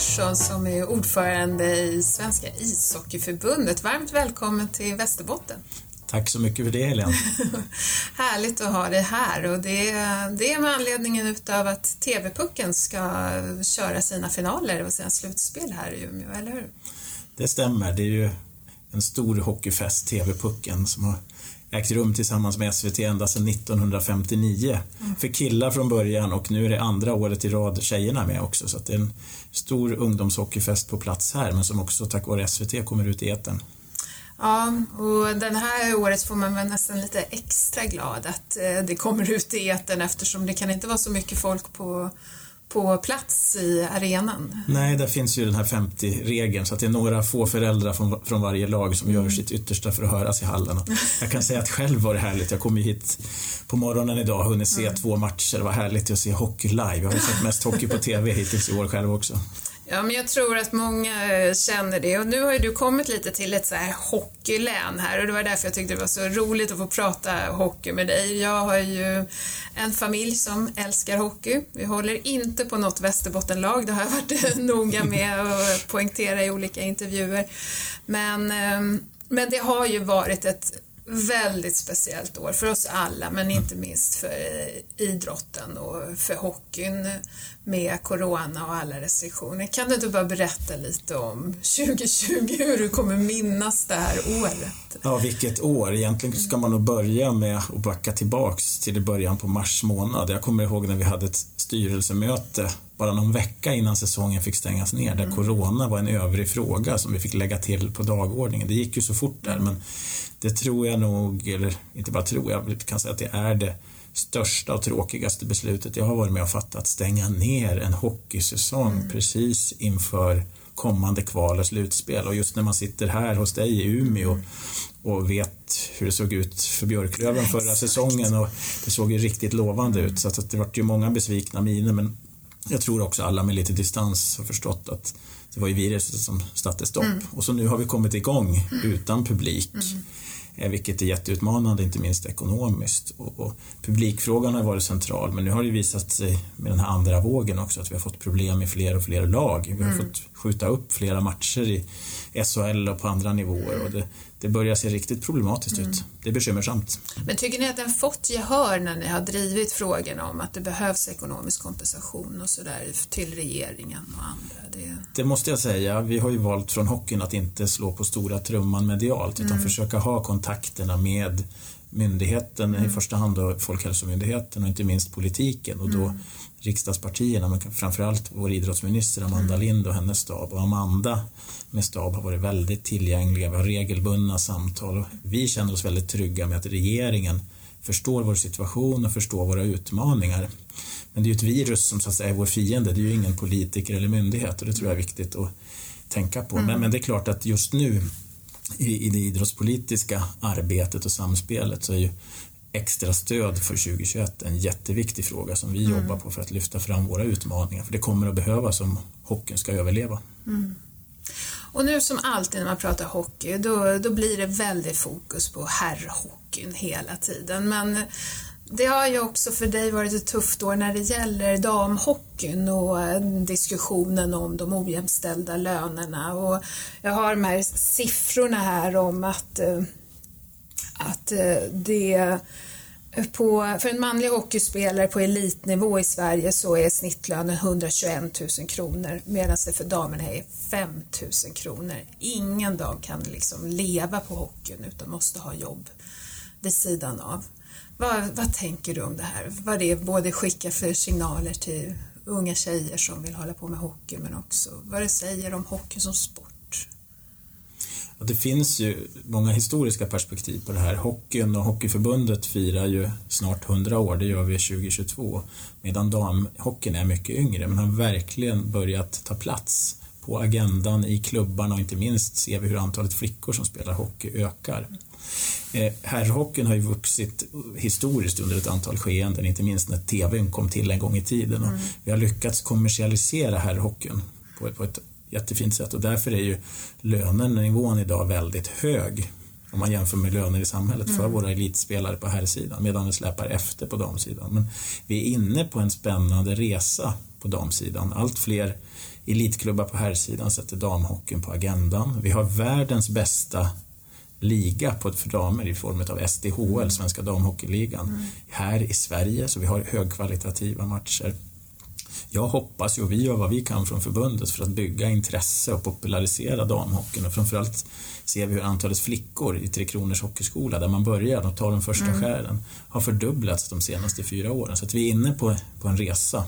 Larsson som är ordförande i Svenska ishockeyförbundet. Varmt välkommen till Västerbotten. Tack så mycket för det Helene. Härligt att ha dig här och det, det är med anledningen utav att TV-pucken ska köra sina finaler och sina slutspel här i Umeå, eller hur? Det stämmer, det är ju en stor hockeyfest, TV-pucken, som har ägt rum tillsammans med SVT ända sedan 1959. Mm. För killar från början och nu är det andra året i rad tjejerna med också. Så det är en stor ungdomshockeyfest på plats här men som också tack vare SVT kommer ut i etern. Ja, och den här året får man väl nästan lite extra glad att eh, det kommer ut i etern eftersom det kan inte vara så mycket folk på på plats i arenan. Nej, där finns ju den här 50-regeln så att det är några få föräldrar från, från varje lag som gör sitt yttersta för att höras i hallen. Jag kan säga att själv var det härligt. Jag kom ju hit på morgonen idag och hunnit se mm. två matcher. Det var härligt att se hockey live. Jag har ju sett mest hockey på TV hittills i år själv också. Ja, men jag tror att många eh, känner det och nu har ju du kommit lite till ett så här hockeylän här och det var därför jag tyckte det var så roligt att få prata hockey med dig. Jag har ju en familj som älskar hockey. Vi håller inte på något Västerbottenlag, det har jag varit eh, noga med att poängtera i olika intervjuer. Men, ehm, men det har ju varit ett väldigt speciellt år för oss alla, men inte minst för eh, idrotten och för hockeyn med corona och alla restriktioner. Kan du inte bara berätta lite om 2020, hur du kommer minnas det här året? Ja, vilket år. Egentligen ska man nog börja med att backa tillbaks till början på mars månad. Jag kommer ihåg när vi hade ett styrelsemöte bara någon vecka innan säsongen fick stängas ner där mm. corona var en övrig fråga som vi fick lägga till på dagordningen. Det gick ju så fort där men det tror jag nog, eller inte bara tror jag, kan säga att det är det största och tråkigaste beslutet jag har varit med och fattat, att stänga ner en hockeysäsong mm. precis inför kommande kval och slutspel. Och just när man sitter här hos dig i Umeå mm. och vet hur det såg ut för Björklöven förra säsongen och det såg ju riktigt lovande ut så att det vart ju många besvikna miner men jag tror också alla med lite distans har förstått att det var ju viruset som satte stopp. Mm. Och så nu har vi kommit igång mm. utan publik. Eh, vilket är jätteutmanande, inte minst ekonomiskt. Och, och, publikfrågan har varit central, men nu har det visat sig med den här andra vågen också att vi har fått problem i fler och fler lag. Vi har mm. fått skjuta upp flera matcher i SHL och på andra nivåer och det, det börjar se riktigt problematiskt mm. ut. Det är bekymmersamt. Men tycker ni att den fått gehör när ni har drivit frågorna om att det behövs ekonomisk kompensation och sådär till regeringen och andra? Det... det... måste jag säga. Vi har ju valt från hockeyn att inte slå på stora trumman medialt utan mm. försöka ha kontakterna med myndigheten, mm. i första hand då Folkhälsomyndigheten och inte minst politiken och då mm. riksdagspartierna, men framförallt vår idrottsminister Amanda mm. Lind och hennes stab. Och Amanda med stab har varit väldigt tillgängliga, vi har regelbundna samtal och vi känner oss väldigt trygga med att regeringen förstår vår situation och förstår våra utmaningar. Men det är ju ett virus som så att säga är vår fiende, det är ju ingen politiker eller myndighet och det tror jag är viktigt att tänka på. Mm. Men, men det är klart att just nu i, i det idrottspolitiska arbetet och samspelet så är ju extra stöd för 2021 en jätteviktig fråga som vi mm. jobbar på för att lyfta fram våra utmaningar. För det kommer att behövas om hockeyn ska överleva. Mm. Och nu som alltid när man pratar hockey, då, då blir det väldigt fokus på herrhockeyn hela tiden. Men det har ju också för dig varit ett tufft år när det gäller damhockeyn och eh, diskussionen om de ojämställda lönerna. Och jag har de här siffrorna här om att, eh, att eh, det på, för en manlig hockeyspelare på elitnivå i Sverige så är snittlönen 121 000 kronor medan det för damerna är 5 000 kronor. Ingen dam kan liksom leva på hockeyn utan måste ha jobb vid sidan av. Vad, vad tänker du om det här? Vad det både skickar för signaler till unga tjejer som vill hålla på med hockey men också vad det säger om hockey som sport? Ja, det finns ju många historiska perspektiv på det här. Hockeyn och Hockeyförbundet firar ju snart 100 år, det gör vi 2022, medan damhockeyn är mycket yngre men har verkligen börjat ta plats på agendan i klubbarna och inte minst ser vi hur antalet flickor som spelar hockey ökar. Eh, herrhockeyn har ju vuxit historiskt under ett antal skeenden, inte minst när TVn kom till en gång i tiden. Mm. vi har lyckats kommersialisera herrhockeyn på, på ett jättefint sätt och därför är ju lönenivån idag väldigt hög om man jämför med löner i samhället mm. för våra elitspelare på här sidan medan vi släpar efter på damsidan. Men vi är inne på en spännande resa på damsidan. Allt fler elitklubbar på herrsidan sätter damhockeyn på agendan. Vi har världens bästa liga på för damer i form av SDHL, Svenska Damhockeyligan, mm. här i Sverige. Så vi har högkvalitativa matcher. Jag hoppas ju, och vi gör vad vi kan från förbundet för att bygga intresse och popularisera damhockeyn och framförallt ser vi hur antalet flickor i Tre Kronors Hockeyskola, där man börjar och tar den första mm. skären, har fördubblats de senaste fyra åren. Så att vi är inne på, på en resa.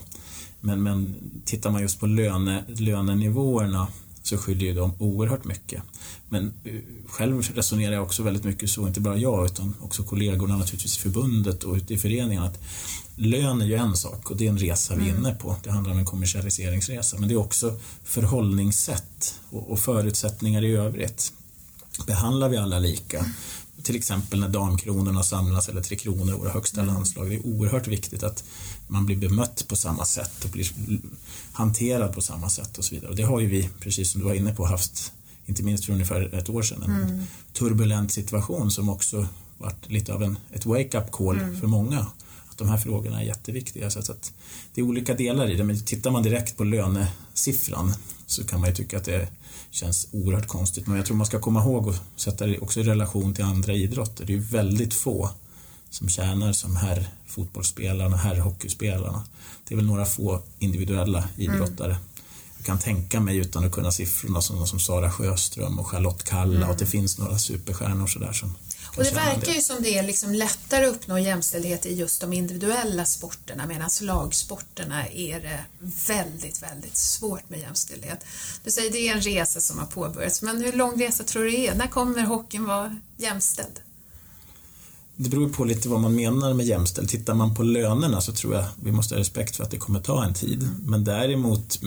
Men, men tittar man just på löne, lönenivåerna så skiljer ju de oerhört mycket. Men eh, själv resonerar jag också väldigt mycket så, inte bara jag utan också kollegorna naturligtvis i förbundet och ute i föreningen att lön är ju en sak och det är en resa vi är mm. inne på. Det handlar om en kommersialiseringsresa men det är också förhållningssätt och förutsättningar i övrigt. Behandlar vi alla lika? Till exempel när Damkronorna samlas eller Tre Kronor, våra högsta mm. landslag. Det är oerhört viktigt att man blir bemött på samma sätt och blir hanterad på samma sätt och så vidare. Och det har ju vi, precis som du var inne på, haft inte minst för ungefär ett år sedan, en mm. turbulent situation som också varit lite av en, ett wake-up call mm. för många. Att de här frågorna är jätteviktiga. Så att det är olika delar i det, men tittar man direkt på lönesiffran så kan man ju tycka att det känns oerhört konstigt. Men jag tror man ska komma ihåg och sätta det också i relation till andra idrotter. Det är väldigt få som tjänar som herr fotbollsspelarna, herrhockeyspelarna. Det är väl några få individuella idrottare. Mm. Jag kan tänka mig utan att kunna siffrorna sådana som Sara Sjöström och Charlotte Kalla mm. och att det finns några superstjärnor sådär som och det verkar ju som det är liksom lättare att uppnå jämställdhet i just de individuella sporterna medan lagsporterna är det väldigt, väldigt svårt med jämställdhet. Du säger det är en resa som har påbörjats, men hur lång resa tror du det är? När kommer hockeyn vara jämställd? Det beror på lite vad man menar med jämställd. Tittar man på lönerna så tror jag vi måste ha respekt för att det kommer ta en tid. Mm. Men däremot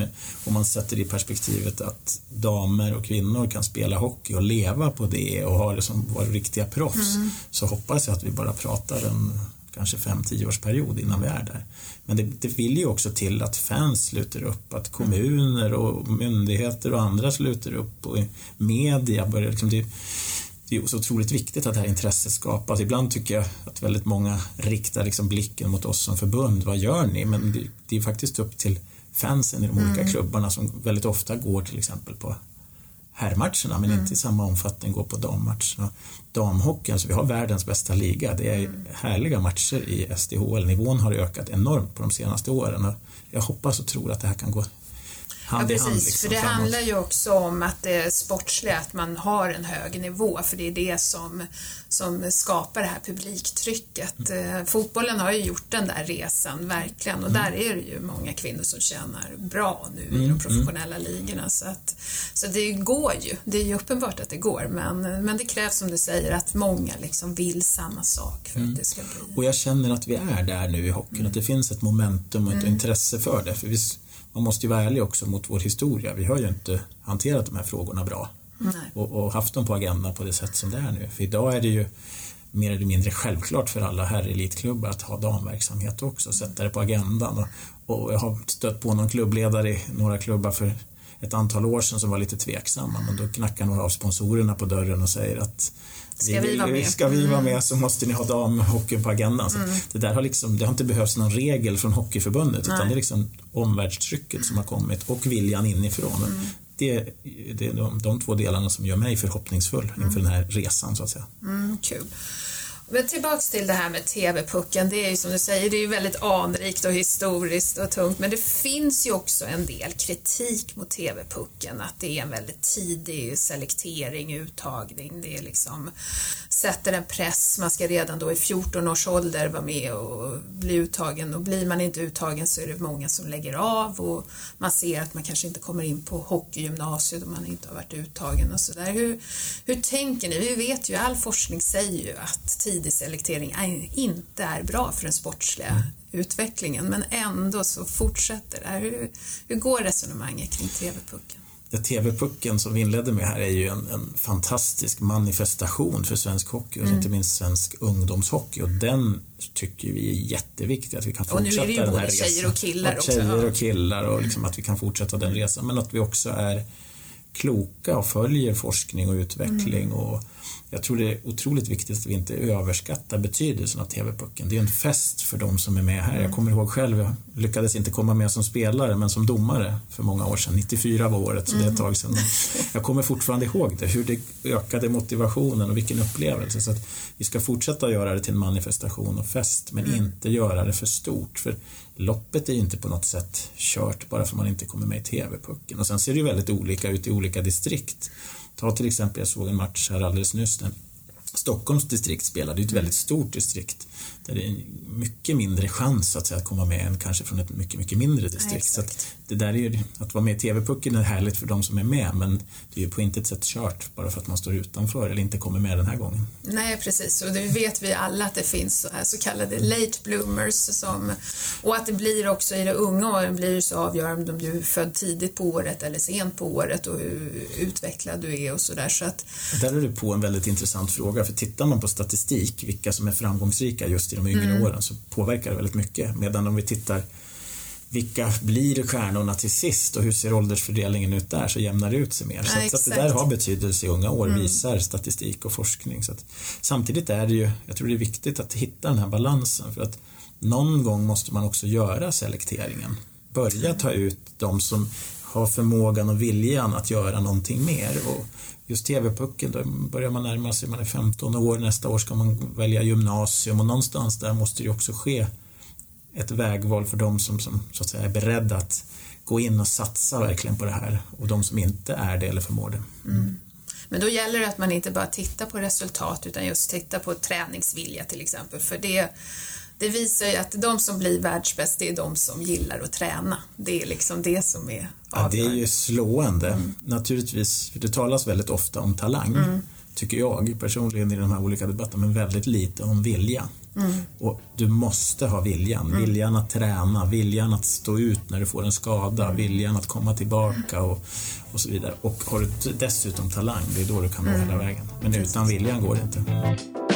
om man sätter i perspektivet att damer och kvinnor kan spela hockey och leva på det och ha det som vara riktiga proffs mm. så hoppas jag att vi bara pratar en kanske 5-10 års period innan vi är där. Men det, det vill ju också till att fans sluter upp, att kommuner och myndigheter och andra sluter upp och media börjar liksom det, det är så otroligt viktigt att det här intresset skapas. Ibland tycker jag att väldigt många riktar liksom blicken mot oss som förbund. Vad gör ni? Men det, det är faktiskt upp till fansen i de olika mm. klubbarna som väldigt ofta går till exempel på herrmatcherna men mm. inte i samma omfattning går på dammatcherna. Damhockeyn, alltså vi har världens bästa liga. Det är mm. härliga matcher i SDHL. Nivån har ökat enormt på de senaste åren. Jag hoppas och tror att det här kan gå hand ja, precis, hand. Liksom, för det framåt. handlar ju också om att det sportsliga, att man har en hög nivå, för det är det som, som skapar det här publiktrycket. Mm. Eh, fotbollen har ju gjort den där resan, verkligen, och mm. där är det ju många kvinnor som tjänar bra nu mm. i de mm. professionella ligorna. Så, att, så det går ju, det är ju uppenbart att det går, men, men det krävs som du säger att många liksom vill samma sak för att mm. det ska bli... Och jag känner att vi är där nu i hockeyn, att det finns ett momentum och ett intresse för det. För vi, man måste ju vara ärlig också mot vår historia. Vi har ju inte hanterat de här frågorna bra och, och, haft dem på agendan på det sätt som det är nu. För idag är det ju mer eller mindre självklart för alla här elitklubbar att ha damverksamhet också, sätta det på agendan. Och, och jag har stött på någon klubbledare i några klubbar för ett antal år sedan som var lite tveksamma men då knackar några av sponsorerna på dörren och säger att Ska vi vara med? Ska vi vara med så måste ni ha damhockeyn på agendan. Så mm. det där har liksom, det har inte behövts någon regel från Hockeyförbundet Nej. utan det är liksom omvärldstrycket som har kommit och viljan inifrån. Mm. Det, det är de, de två delarna som gör mig förhoppningsfull inför mm. den här resan så att säga. Mm, kul. Men tillbaks till det här med TV-pucken, det är ju som du säger, det är ju väldigt anrikt och historiskt och tungt, men det finns ju också en del kritik mot TV-pucken, att det är en väldigt tidig selektering, uttagning, det är liksom sätter en press, man ska redan då i 14 års ålder vara med och bli uttagen. Och blir man inte uttagen så är det många som lägger av. Och man ser att man kanske inte kommer in på hockeygymnasiet om man inte har varit uttagen och sådär. Hur, hur tänker ni? Vi vet ju, all forskning säger ju att tidig selektering inte är bra för den sportsliga utvecklingen men ändå så fortsätter det. Hur, hur går resonemanget kring TV-pucken? TV-pucken som vi inledde med här är ju en, en fantastisk manifestation för svensk hockey och mm. inte minst svensk ungdomshockey och den tycker vi är jätteviktig att vi kan fortsätta den här resan. Och nu är det ju både tjejer och killar också. Tjejer och killar och liksom att vi kan fortsätta den resan men att vi också är kloka och följer forskning och utveckling mm. och jag tror det är otroligt viktigt att vi inte överskattar betydelsen av TV-pucken. Det är en fest för de som är med här. Jag kommer ihåg själv, jag lyckades inte komma med som spelare men som domare för många år sedan. 94 var året, så det är ett tag sedan. Jag kommer fortfarande ihåg det, hur det ökade motivationen och vilken upplevelse. Så att vi ska fortsätta göra det till en manifestation och fest men mm. inte göra det för stort. För loppet är ju inte på något sätt kört bara för man inte kommer med i TV-pucken. Och sen ser det ju väldigt olika ut i olika distrikt. Ta till exempel, jag såg en match här alldeles nyss Stockholms distrikt spelade, det är ett väldigt stort distrikt där det är mycket mindre chans att, säga, att komma med än kanske från ett mycket, mycket mindre distrikt. Ja, så att det där är ju, att vara med i TV-pucken är härligt för de som är med men det är ju på intet sätt kört bara för att man står utanför eller inte kommer med den här gången. Nej precis och det vet vi alla att det finns så, här, så kallade late bloomers som, och att det blir också i de unga åren blir det så avgörande om du är född tidigt på året eller sent på året och hur utvecklad du är och sådär. Så att... Där är du på en väldigt intressant fråga för tittar man på statistik vilka som är framgångsrika just i de yngre mm. åren så påverkar det väldigt mycket medan om vi tittar vilka blir stjärnorna till sist och hur ser åldersfördelningen ut där så jämnar det ut sig mer. Ja, så, att det där har betydelse i unga år, mm. visar statistik och forskning. Så att, samtidigt är det ju, jag tror det är viktigt att hitta den här balansen för att någon gång måste man också göra selekteringen. Börja ta ut de som har förmågan och viljan att göra någonting mer. Och just TV-pucken, då börjar man närma sig, man är 15 år, nästa år ska man välja gymnasium och någonstans där måste det också ske ett vägval för de som, som så att säga, är beredda att gå in och satsa verkligen på det här och de som inte är det eller förmår det. Mm. Men då gäller det att man inte bara tittar på resultat utan just tittar på träningsvilja till exempel för det det visar ju att de som blir världsbäst, det är de som gillar att träna. Det är liksom det som är avgörande. Ja, det är ju slående. Mm. Naturligtvis, det talas väldigt ofta om talang, mm. tycker jag personligen i de här olika debatterna, men väldigt lite om vilja. Mm. Och du måste ha viljan. Mm. Viljan att träna, viljan att stå ut när du får en skada, mm. viljan att komma tillbaka och, och så vidare. Och har du dessutom talang, det är då du kan nå hela mm. vägen. Men utan viljan går det inte.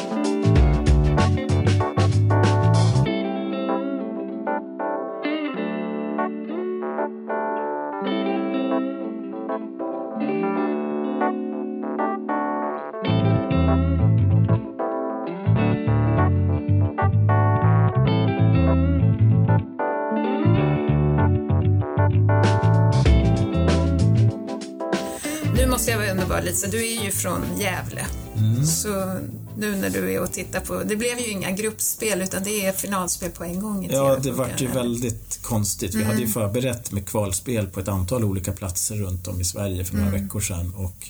Lisa, du är ju från Gävle. Mm. Så nu när du är och tittar på, det blev ju inga gruppspel utan det är finalspel på en gång. Ja, det vart ju väldigt konstigt. Vi mm. hade ju förberett med kvalspel på ett antal olika platser runt om i Sverige för några mm. veckor sedan och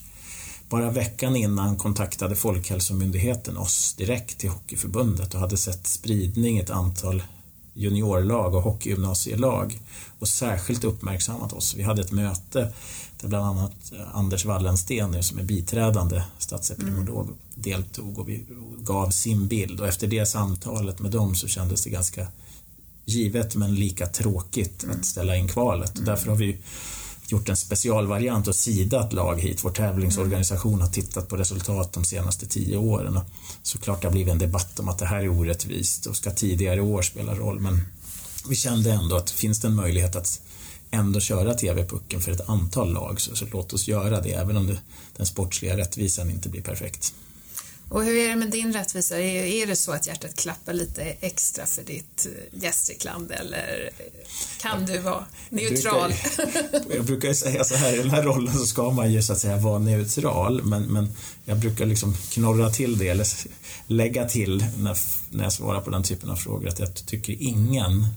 bara veckan innan kontaktade Folkhälsomyndigheten oss direkt till Hockeyförbundet och hade sett spridning ett antal juniorlag och hockeygymnasielag och särskilt uppmärksammat oss. Vi hade ett möte där bland annat eh, Anders Wallensten som är biträdande statsepidemiolog mm. deltog och vi gav sin bild och efter det samtalet med dem så kändes det ganska givet men lika tråkigt mm. att ställa in kvalet. Mm. Därför har vi gjort en specialvariant och sidat lag hit. Vår tävlingsorganisation har tittat på resultat de senaste tio åren. Och såklart det har blivit en debatt om att det här är orättvist och ska tidigare år spela roll men vi kände ändå att finns det en möjlighet att ändå köra TV-pucken för ett antal lag så, så låt oss göra det även om det, den sportsliga rättvisan inte blir perfekt. Och hur är det med din rättvisa? Är, är det så att hjärtat klappar lite extra för ditt eh, Gästrikland eller kan du vara neutral? Jag brukar, jag brukar säga så här, i den här rollen så ska man ju så att säga vara neutral men, men jag brukar liksom knorra till det eller lägga till när, när jag svarar på den typen av frågor att jag tycker ingen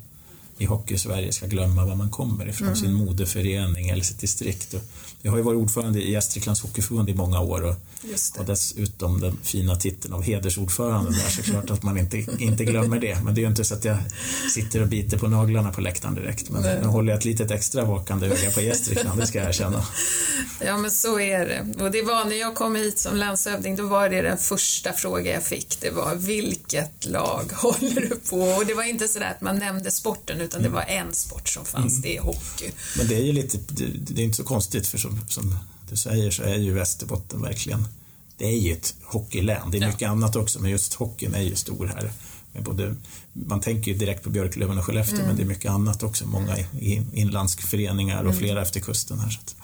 i Hockey-Sverige ska glömma var man kommer ifrån, mm. sin moderförening eller sitt distrikt. Och jag har ju varit ordförande i Gästriklands Hockeyförbund i många år och, och dessutom den fina titeln av hedersordförande där, så klart att man inte, inte glömmer det. Men det är ju inte så att jag sitter och biter på naglarna på läktaren direkt. Men nu håller jag ett litet extra vakande öga på Gästrikland, det ska jag erkänna. Ja, men så är det. Och det var när jag kom hit som landshövding, då var det den första frågan jag fick. Det var vilket lag håller du på? Och det var inte så att man nämnde sporten, utan det var en sport som fanns, mm. det är hockey. Men det är ju lite, det, är inte så konstigt för som, som du säger så är ju Västerbotten verkligen, det är ju ett hockeylän. Det är mycket ja. annat också, men just hockeyn är ju stor här. Med både, man tänker ju direkt på Björklöven och Skellefteå, mm. men det är mycket annat också. Många inlandsföreningar och mm. flera efter kusten här. Så att,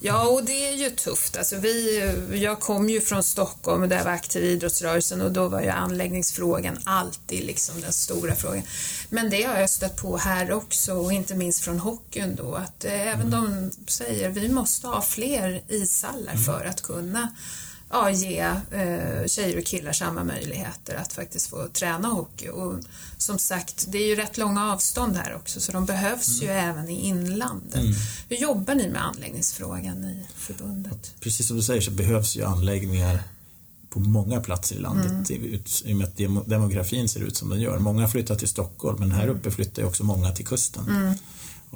Ja, och det är ju tufft. Alltså vi, jag kom ju från Stockholm där jag var aktiv i idrottsrörelsen och då var ju anläggningsfrågan alltid liksom den stora frågan. Men det har jag stött på här också och inte minst från hockeyn då att eh, även de säger vi måste ha fler ishallar för att kunna ja, ge eh, tjejer och killar samma möjligheter att faktiskt få träna hockey. Och som sagt, det är ju rätt långa avstånd här också så de behövs ju även i inlandet. Mm. Hur jobbar ni med anläggningsfrågan i förbundet? Precis som du säger så behövs ju anläggningar på många platser i landet Mm. i och med att demo- demografin ser ut som den gör. Många flyttar till Stockholm men här uppe flyttar ju också många till kusten.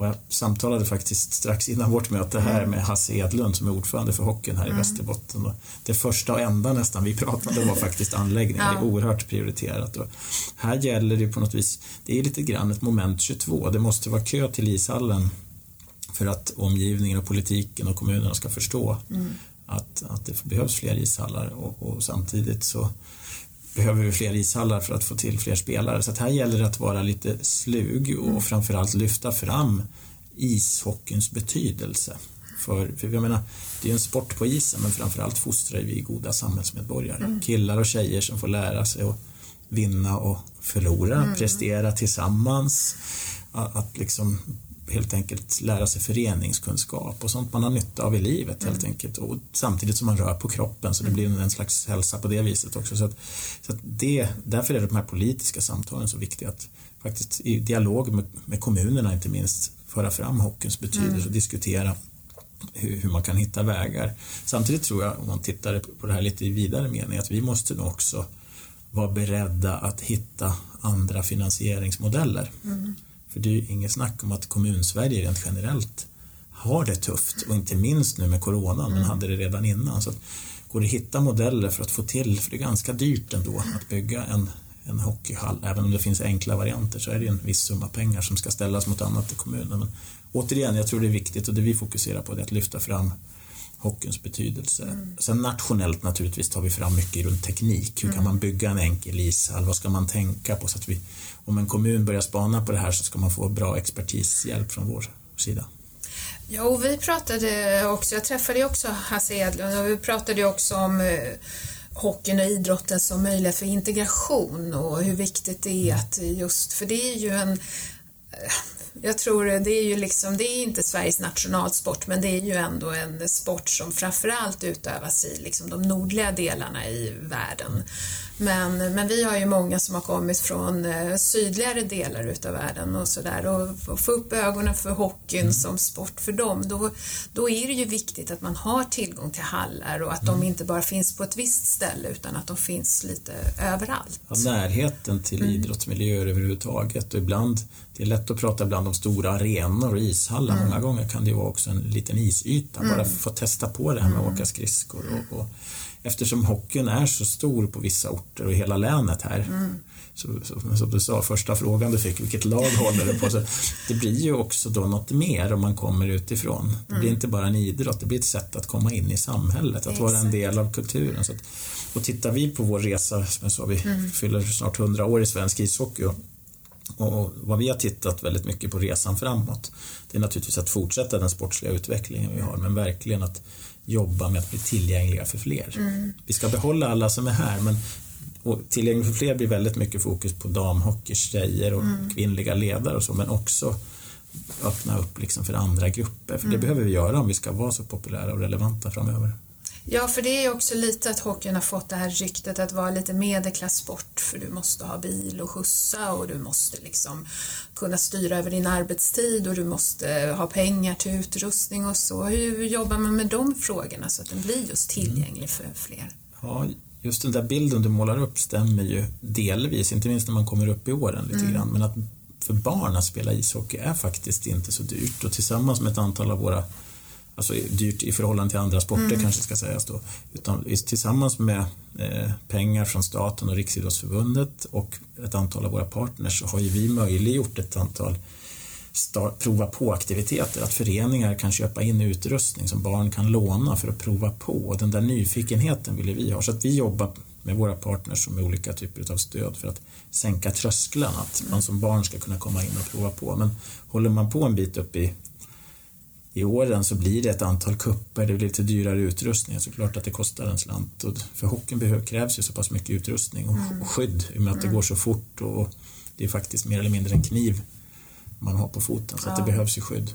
Mm. Och jag samtalade faktiskt strax innan vårt möte här Mm. med Hasse Edlund som är ordförande för hockeyn här i Västerbotten. Och det första och enda nästan vi pratade om var faktiskt anläggningar. Det är oerhört prioriterat. Och här gäller det på något vis, det är lite grann ett moment 22. Det måste vara kö till ishallen för att omgivningen och politiken och kommunerna ska förstå att, att det behövs fler ishallar och, och samtidigt så behöver vi fler ishallar för att få till fler spelare. Så att här gäller det att vara lite slug och framförallt lyfta fram ishockeyns betydelse. För, för jag menar, det är en sport på isen men framförallt fostrar vi goda samhällsmedborgare. Killar och tjejer som får lära sig att vinna och förlora, prestera tillsammans. Att, att liksom helt enkelt lära sig föreningskunskap och sånt man har nytta av i livet helt enkelt. Och samtidigt som man rör på kroppen så det blir en slags hälsa på det viset också. Så att, så att det, därför är de här politiska samtalen så viktiga att faktiskt i dialog med, med kommunerna inte minst föra fram hockeyns betydelse och diskutera hur, hur man kan hitta vägar. Samtidigt tror jag, om man tittar på det här lite i vidare mening, att vi måste nog också vara beredda att hitta andra finansieringsmodeller. För det är ju inget snack om att kommunsverige rent generellt har det tufft och inte minst nu med coronan, men hade det redan innan. Så att går det att hitta modeller för att få till, för det är ganska dyrt ändå att bygga en, en hockeyhall, även om det finns enkla varianter så är det en viss summa pengar som ska ställas mot annat i kommunen. Men återigen, jag tror det är viktigt och det vi fokuserar på är att lyfta fram hockeyns betydelse. Sen nationellt naturligtvis tar vi fram mycket runt teknik. Hur kan man bygga en enkel ishall? Vad ska man tänka på? Så att vi, om en kommun börjar spana på det här så ska man få bra expertishjälp från vår sida. Ja, och vi pratade också, jag träffade ju också Hasse Edlund och vi pratade ju också om eh, hockeyn och idrotten som möjlighet för integration och hur viktigt det är att just, för det är ju en eh, jag tror det är ju liksom, det är inte Sveriges nationalsport men det är ju ändå en sport som framförallt utövas i liksom de nordliga delarna i världen. Men, men vi har ju många som har kommit från eh, sydligare delar utav världen och sådär och f- få upp ögonen för hockeyn som sport för dem. Då, då är det ju viktigt att man har tillgång till hallar och att de inte bara finns på ett visst ställe utan att de finns lite överallt. Ja, närheten till idrottsmiljöer överhuvudtaget och ibland, det är lätt att prata ibland om stora arenor och ishallar. Många gånger kan det ju vara också en liten isyta, bara få testa på det här med att åka skridskor. Och, och, eftersom hockeyn är så stor på vissa orter och i hela länet här, så, så, som du sa, första frågan du fick, vilket lag håller du på? Så det blir ju också då något mer om man kommer utifrån. Det blir inte bara en idrott, det blir ett sätt att komma in i samhället, att vara en del av kulturen. Så att, och tittar vi på vår resa, som jag sa, vi fyller snart 100 år i svensk ishockey och, och vad vi har tittat väldigt mycket på resan framåt, det är naturligtvis att fortsätta den sportsliga utvecklingen vi har, men verkligen att jobba med att bli tillgängliga för fler. Vi ska behålla alla som är här, men och tillgänglig för fler blir väldigt mycket fokus på damhockey, tjejer och kvinnliga ledare och så, men också öppna upp liksom för andra grupper, för det behöver vi göra om vi ska vara så populära och relevanta framöver. Ja, för det är också lite att hockeyn har fått det här ryktet att vara lite medelklasssport för du måste ha bil och skjutsa och du måste liksom kunna styra över din arbetstid och du måste ha pengar till utrustning och så. Hur jobbar man med de frågorna så att den blir just tillgänglig för fler? Ja, just den där bilden du målar upp stämmer ju delvis, inte minst när man kommer upp i åren lite grann. Men att för barn att spela ishockey är faktiskt inte så dyrt och tillsammans med ett antal av våra Alltså dyrt i förhållande till andra sporter kanske ska sägas då. Utan tillsammans med eh, pengar från staten och Riksidrottsförbundet och ett antal av våra partners så har ju vi möjliggjort ett antal prova på-aktiviteter. Att föreningar kan köpa in utrustning som barn kan låna för att prova på. Den där nyfikenheten vill vi ha. Så att vi jobbar med våra partners och med olika typer av stöd för att sänka trösklarna. Att man som barn ska kunna komma in och prova på. Men håller man på en bit upp i i åren så blir det ett antal kupper, det blir lite dyrare utrustning, så klart att det kostar en slant. Och för hockeyn krävs ju så pass mycket utrustning och, mm. och skydd i och med att det mm. går så fort och det är faktiskt mer eller mindre en kniv man har på foten, så ja. det behövs ju skydd.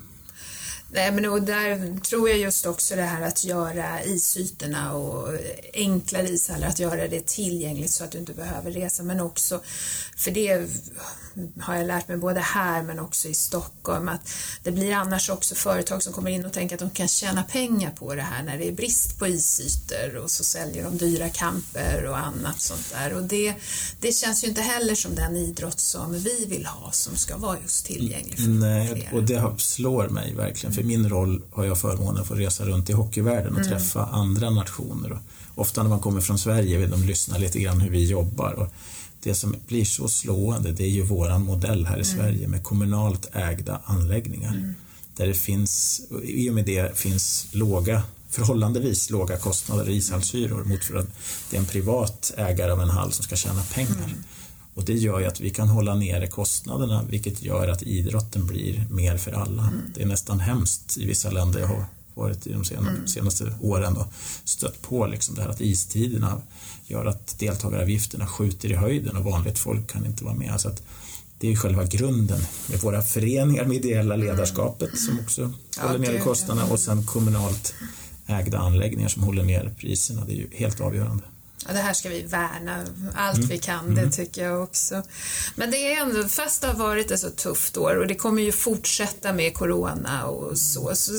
Nej, men och där tror jag just också det här att göra isytorna och enklare ishallar, att göra det tillgängligt så att du inte behöver resa, men också, för det har jag lärt mig både här men också i Stockholm, att det blir annars också företag som kommer in och tänker att de kan tjäna pengar på det här när det är brist på isytor och så säljer de dyra kamper och annat sånt där. Och det, det känns ju inte heller som den idrott som vi vill ha som ska vara just tillgänglig för Nej, flera. och det slår mig verkligen, för min roll har jag förmånen att få resa runt i hockeyvärlden och mm. träffa andra nationer. Och ofta när man kommer från Sverige vill de lyssna lite grann hur vi jobbar. Och det som blir så slående det är ju våran modell här i mm. Sverige med kommunalt ägda anläggningar. Mm. Där det finns, i och med det finns låga förhållandevis låga kostnader i ishallshyror mot för att det är en privat ägare av en hall som ska tjäna pengar. Och det gör ju att vi kan hålla nere kostnaderna vilket gör att idrotten blir mer för alla. Mm. Det är nästan hemskt i vissa länder jag har varit i de senaste, mm. senaste åren och stött på liksom det här att istiderna gör att deltagaravgifterna skjuter i höjden och vanligt folk kan inte vara med. Så att det är själva grunden med våra föreningar med ideella ledarskapet mm. som också håller nere kostnaderna och sen kommunalt ägda anläggningar som håller ner priserna. Det är ju helt avgörande. Ja, det här ska vi värna allt mm. vi kan, det mm. tycker jag också. Men det är ändå, fast det har varit ett så tufft år och det kommer ju fortsätta med corona och så, så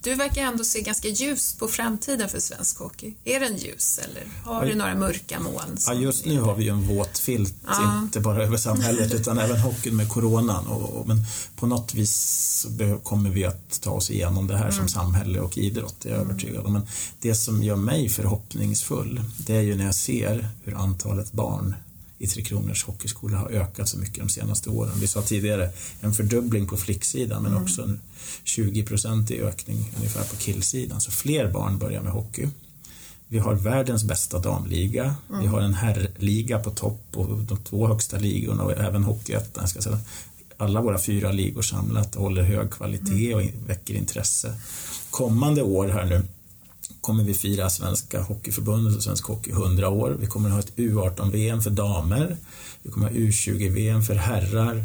du verkar ändå se ganska ljust på framtiden för svensk hockey. Är den ljus eller har du några mörka moln? Ja, just nu har vi ju en våt filt, ja. inte bara över samhället utan även hockeyn med coronan. Och, och, men på något vis kommer vi att ta oss igenom det här mm. som samhälle och idrott, det är jag mm. övertygad om. Men det som gör mig förhoppningsfull, det är ju när jag ser hur antalet barn i Tre Kronors hockeyskola har ökat så mycket de senaste åren. Vi sa tidigare en fördubbling på flicksidan men mm. också en 20% i ökning ungefär på killsidan. Så fler barn börjar med hockey. Vi har världens bästa damliga. Mm. Vi har en herrliga på topp och de två högsta ligorna och även Hockeyettan. Alla våra fyra ligor samlat håller hög kvalitet och väcker intresse. Kommande år här nu kommer vi fira Svenska Hockeyförbundet och Svensk Hockey 100 år. Vi kommer ha ett U18-VM för damer. Vi kommer ha U20-VM för herrar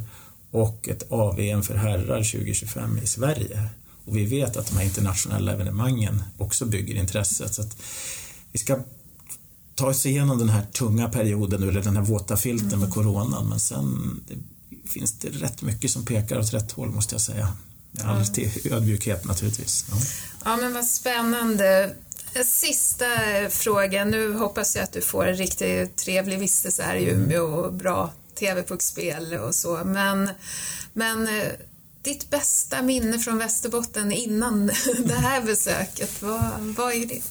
och ett AVM för herrar 2025 i Sverige. Och vi vet att de här internationella evenemangen också bygger intresset. Så vi ska ta oss igenom den här tunga perioden, eller den här våta filten med mm. coronan, men sen det, finns det rätt mycket som pekar åt rätt håll måste jag säga. Alltid ödmjukhet naturligtvis. Ja. ja, men vad spännande. Sista frågan. Nu hoppas jag att du får en riktigt trevlig vistelse här i mm. Umeå och bra TV-puckspel och så. Men, men eh, ditt bästa minne från Västerbotten innan det här besöket, vad, vad är det?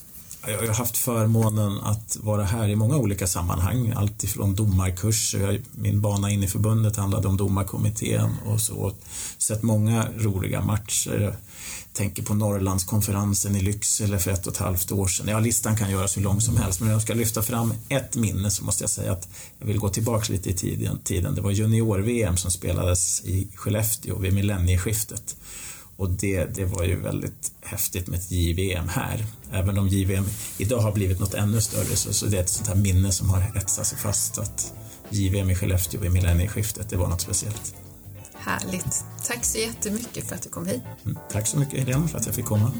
Jag har haft förmånen att vara här i många olika sammanhang. Alltifrån domarkurser, min bana in i förbundet handlade om domarkommittén och så. Sett många roliga matcher tänker på Norrlandskonferensen i Lycksele för ett och ett halvt år sedan. Ja, listan kan göras hur lång som helst, men om jag ska lyfta fram ett minne så måste jag säga att jag vill gå tillbaka lite i tiden. Det var junior-VM som spelades i Skellefteå vid millennieskiftet. Och det, det var ju väldigt häftigt med ett JVM här. Även om JVM idag har blivit något ännu större så, så det är ett sånt här minne som har etsat sig fast att JVM i Skellefteå vid millennieskiftet, det var något speciellt. Härligt. Tack så jättemycket för att du kom hit. Mm, tack så mycket Helena för att jag fick komma.